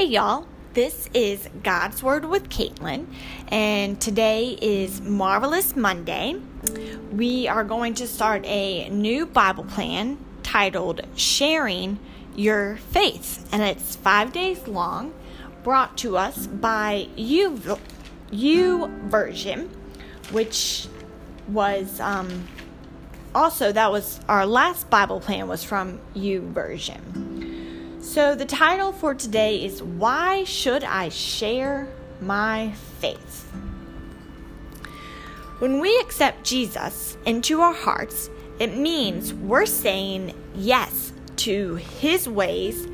Hey, y'all. This is God's Word with Caitlin, and today is Marvelous Monday. We are going to start a new Bible plan titled Sharing Your Faith, and it's five days long, brought to us by U, U Version, which was um, also that was our last Bible plan was from U Version. So, the title for today is Why Should I Share My Faith? When we accept Jesus into our hearts, it means we're saying yes to his ways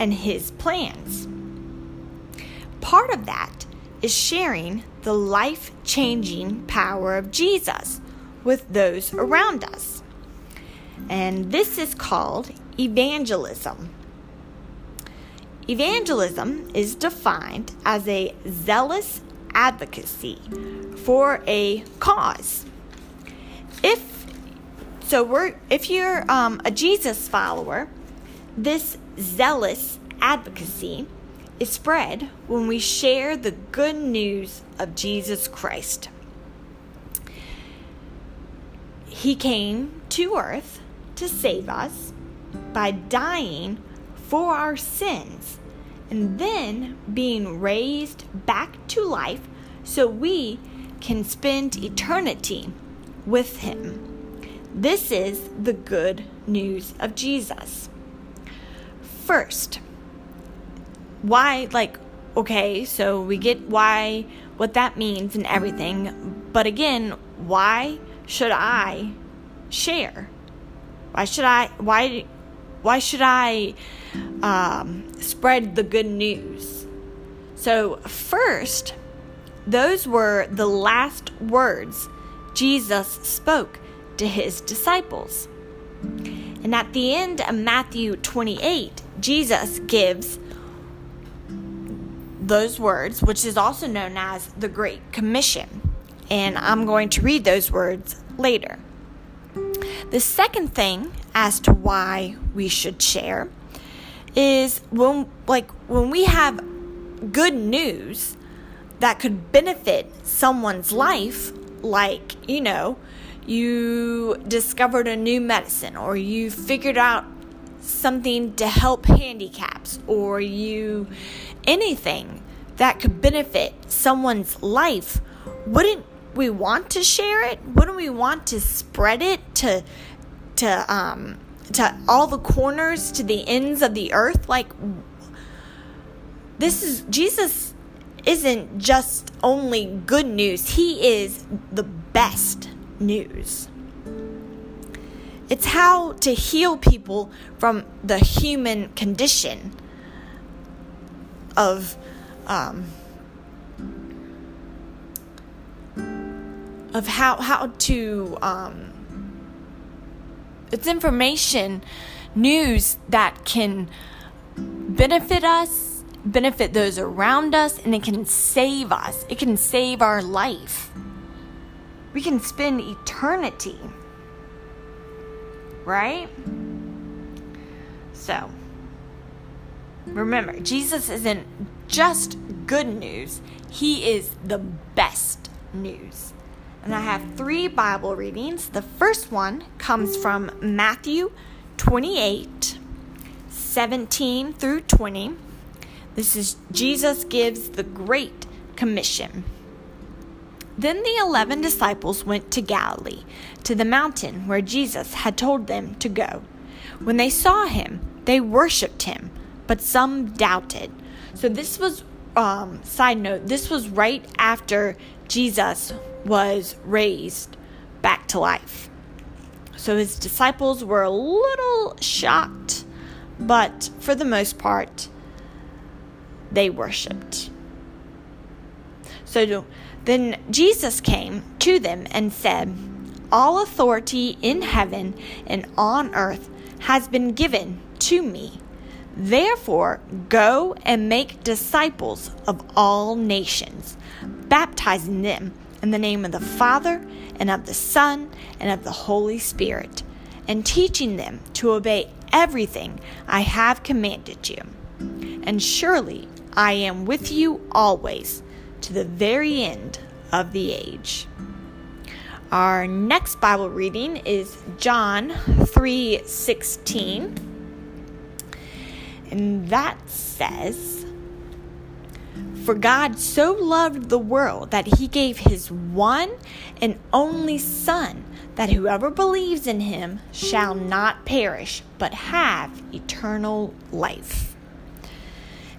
and his plans. Part of that is sharing the life changing power of Jesus with those around us. And this is called evangelism. Evangelism is defined as a zealous advocacy for a cause. If so, we're if you're um, a Jesus follower, this zealous advocacy is spread when we share the good news of Jesus Christ. He came to earth to save us by dying for our sins and then being raised back to life so we can spend eternity with Him. This is the good news of Jesus. First, why, like, okay, so we get why, what that means and everything, but again, why should I share? Why should I, why why should I um, spread the good news? So, first, those were the last words Jesus spoke to his disciples. And at the end of Matthew 28, Jesus gives those words, which is also known as the Great Commission. And I'm going to read those words later. The second thing as to why we should share is when like when we have good news that could benefit someone's life like you know you discovered a new medicine or you figured out something to help handicaps or you anything that could benefit someone's life wouldn't we want to share it wouldn't we want to spread it to to um to all the corners to the ends of the earth? Like this is Jesus isn't just only good news. He is the best news. It's how to heal people from the human condition of um, of how how to um, it's information, news that can benefit us, benefit those around us, and it can save us. It can save our life. We can spend eternity. Right? So, remember, Jesus isn't just good news, He is the best news and I have three Bible readings. The first one comes from Matthew 28 17 through 20. This is Jesus gives the Great Commission. Then the eleven disciples went to Galilee, to the mountain where Jesus had told them to go. When they saw him, they worshiped him, but some doubted. So, this was, um, side note, this was right after Jesus was raised back to life. So his disciples were a little shocked, but for the most part, they worshiped. So then Jesus came to them and said, All authority in heaven and on earth has been given to me. Therefore, go and make disciples of all nations, baptizing them in the name of the Father, and of the Son, and of the Holy Spirit, and teaching them to obey everything I have commanded you. And surely I am with you always to the very end of the age. Our next Bible reading is John 3:16. And that says, "For God so loved the world that he gave his one and only son, that whoever believes in him shall not perish, but have eternal life."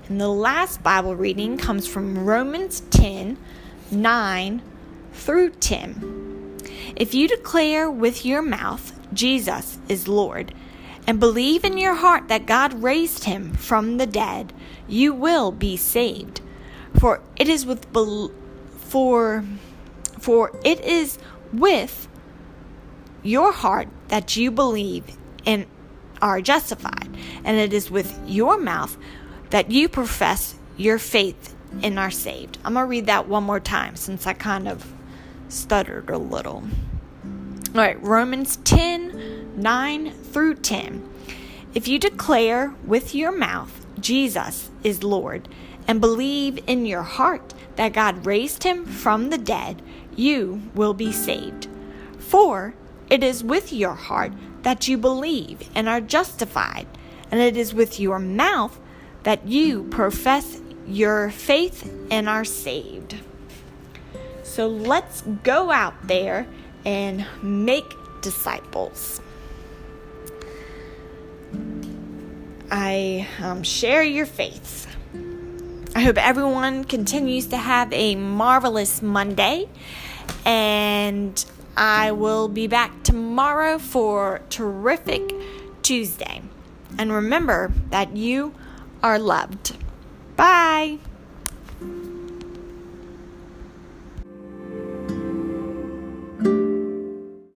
And the last Bible reading comes from Romans 10 9 through 10. If you declare with your mouth Jesus is Lord and believe in your heart that God raised him from the dead, you will be saved. For it is with be- for for it is with your heart that you believe and are justified, and it is with your mouth that you profess your faith and are saved. I'm going to read that one more time since I kind of stuttered a little. All right, Romans 10 9 through 10. If you declare with your mouth Jesus is Lord and believe in your heart that God raised him from the dead, you will be saved. For it is with your heart that you believe and are justified, and it is with your mouth that you profess your faith and are saved. So let's go out there and make disciples. I um, share your faith. I hope everyone continues to have a marvelous Monday, and I will be back tomorrow for terrific Tuesday. And remember that you are loved. Bye.